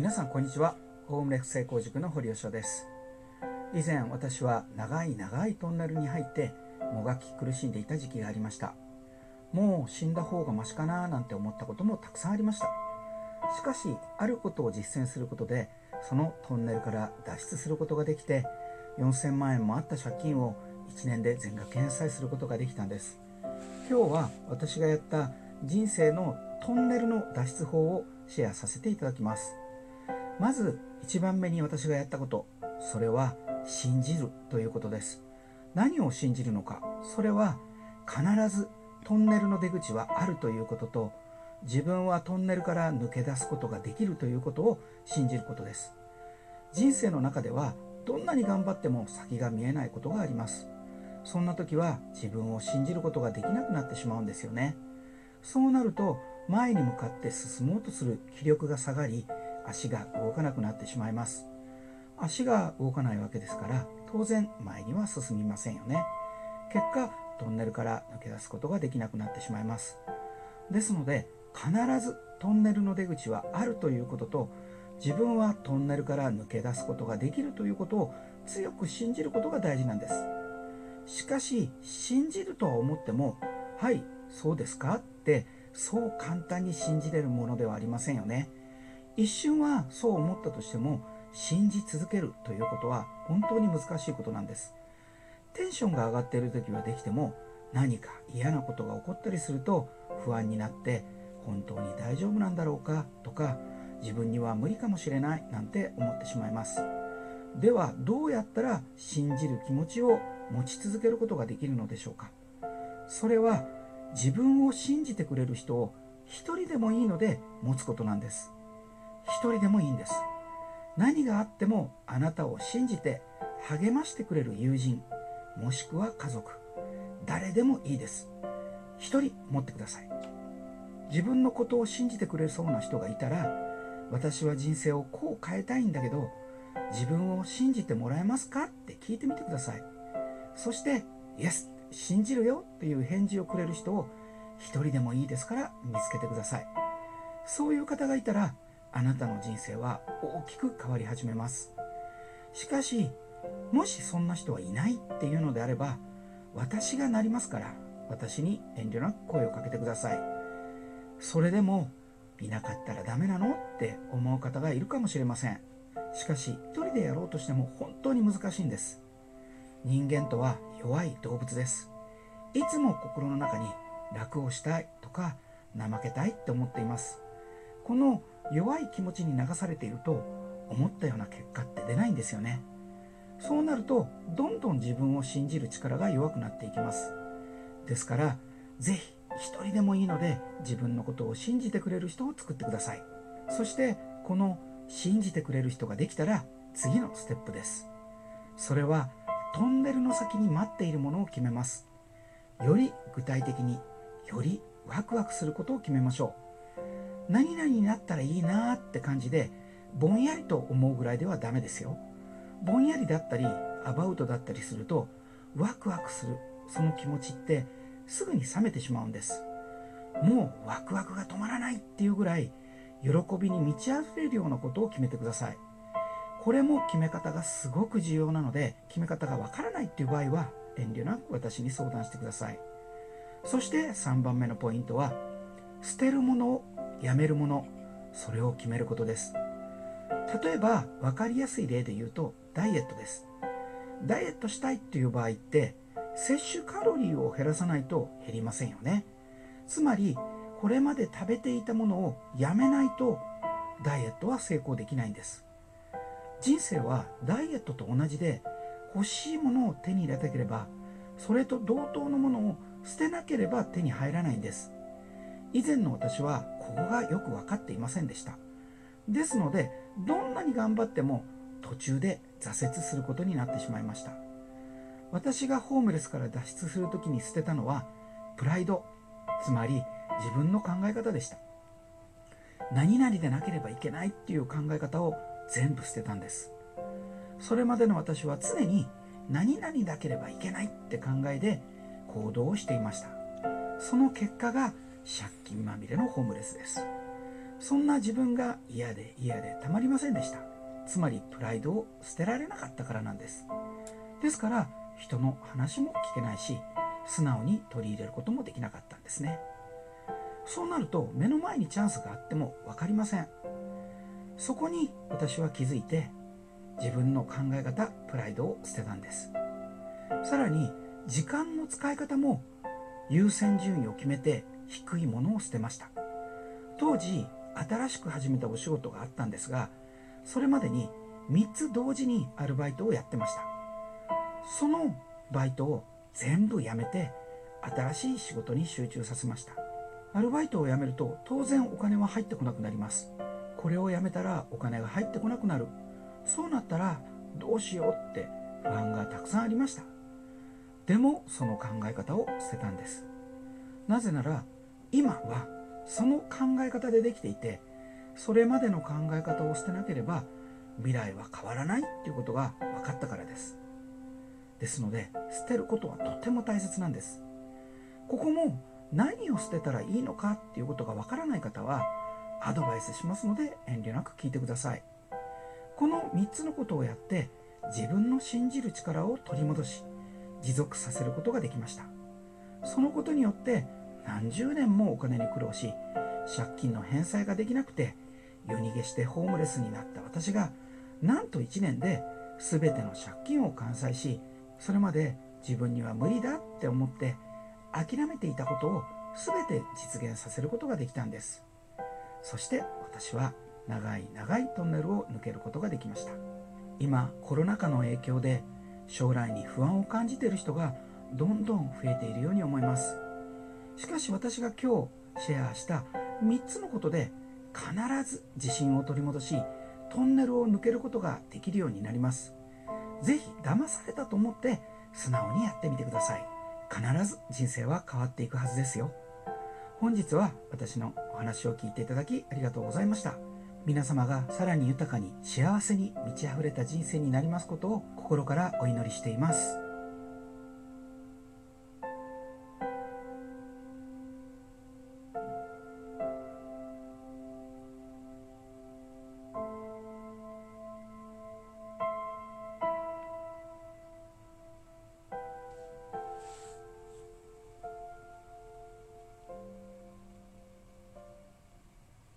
皆さんこんにちは。ホームレス成功塾の堀吉です。以前私は長い長いトンネルに入ってもがき苦しんでいた時期がありました。もう死んだ方がマシかななんて思ったこともたくさんありました。しかしあることを実践することでそのトンネルから脱出することができて4000万円もあった借金を1年で全額返済することができたんです。今日は私がやった人生のトンネルの脱出法をシェアさせていただきます。まず1番目に私がやったことそれは信じるということです。何を信じるのかそれは必ずトンネルの出口はあるということと自分はトンネルから抜け出すことができるということを信じることです。人生の中ではどんなに頑張っても先が見えないことがあります。そんな時は自分を信じることができなくなってしまうんですよね。そうなると前に向かって進もうとする気力が下がり足が動かなくなってしまいます。足が動かないわけですから当然前には進みませんよね。結果トンネルから抜け出すことができなくなってしまいます。ですので必ずトンネルの出口はあるということと自分はトンネルから抜け出すことができるということを強く信じることが大事なんです。しかし信じるとは思ってもはいそうですかってそう簡単に信じれるものではありませんよね。一瞬はそう思ったとしても信じ続けるということは本当に難しいことなんです。テンションが上がっている時はできても何か嫌なことが起こったりすると不安になって本当に大丈夫なんだろうかとか自分には無理かもしれないなんて思ってしまいます。ではどうやったら信じる気持ちを持ち続けることができるのでしょうか。それは自分を信じてくれる人を一人でもいいので持つことなんです。一人でもいいんです。何があってもあなたを信じて励ましてくれる友人もしくは家族誰でもいいです。一人持ってください。自分のことを信じてくれそうな人がいたら私は人生をこう変えたいんだけど自分を信じてもらえますか？って聞いてみてください。そしてイエス信じるよっていう返事をくれる人を一人でもいいですから見つけてください。そういう方がいたらあなたの人生は大きく変わり始めます。しかしもしそんな人はいないっていうのであれば私がなりますから私に遠慮なく声をかけてください。それでもいなかったらダメなのって思う方がいるかもしれません。しかし一人でやろうとしても本当に難しいんです。人間とは弱い動物です。いつも心の中に楽をしたいとか怠けたいって思っています。この弱い気持ちに流されていると思ったような結果って出ないんですよね。そうなるとどんどん自分を信じる力が弱くなっていきます。ですから是非一人でもいいので自分のことを信じてくれる人を作ってください。そしてこの信じてくれる人ができたら次のステップです。それはトンネルの先に待っているものを決めます。より具体的によりワクワクすることを決めましょう。何々になったらいいなって感じでぼんやりと思うぐらいではダメですよ。ぼんやりだったりアバウトだったりするとワクワクする。その気持ちってすぐに冷めてしまうんです。もうワクワクが止まらないっていうぐらい喜びに満ち溢れるようなことを決めてください。これも決め方がすごく重要なので決め方がわからないっていう場合は遠慮なく私に相談してください。そして3番目のポイントは捨てるものをやめるものそれを決めることです。例えば分かりやすい例で言うとダイエットです。ダイエットしたいっていう場合って摂取カロリーを減らさないと減りませんよね。つまりこれまで食べていたものをやめないとダイエットは成功できないんです。人生はダイエットと同じで欲しいものを手に入れたければそれと同等のものを捨てなければ手に入らないんです。以前の私はここがよく分かっていませんでした。ですのでどんなに頑張っても途中で挫折することになってしまいました。私がホームレスから脱出する時に捨てたのはプライドつまり自分の考え方でした。何々でなければいけないっていう考え方を全部捨てたんです。それまでの私は常に何々だければいけないって考えで行動をしていました。その結果が借金まみれのホームレスです。そんな自分が嫌で嫌でたまりませんでした。つまりプライドを捨てられなかったからなんです。ですから人の話も聞けないし素直に取り入れることもできなかったんですね。そうなると目の前にチャンスがあっても分かりません。そこに私は気づいて自分の考え方プライドを捨てたんです。さらに時間の使い方も優先順位を決めて低いものを捨てました。当時新しく始めたお仕事があったんですがそれまでに3つ同時にアルバイトをやってました。そのバイトを全部やめて新しい仕事に集中させました。アルバイトを辞めると当然お金は入ってこなくなります。これをやめたらお金が入ってこなくなる。そうなったらどうしようって不安がたくさんありました。でもその考え方を捨てたんです。なぜなら今はその考え方でできていてそれまでの考え方を捨てなければ未来は変わらないっていうことが分かったからです。ですので捨てることはとても大切なんです。ここも何を捨てたらいいのかっていうことが分からない方はアドバイスしますので遠慮なく聞いてください。この3つのことをやって自分の信じる力を取り戻し持続させることができました。そのことによって何十年もお金に苦労し借金の返済ができなくて夜逃げしてホームレスになった私がなんと1年で全ての借金を完済しそれまで自分には無理だって思って諦めていたことを全て実現させることができたんです。そして私は長い長いトンネルを抜けることができました。今コロナ禍の影響で将来に不安を感じている人がどんどん増えているように思います。しかし私が今日シェアした3つのことで必ず自信を取り戻しトンネルを抜けることができるようになります。是非騙されたと思って素直にやってみてください。必ず人生は変わっていくはずですよ。本日は私のお話を聞いていただきありがとうございました。皆様がさらに豊かに幸せに満ち溢れた人生になりますことを心からお祈りしています。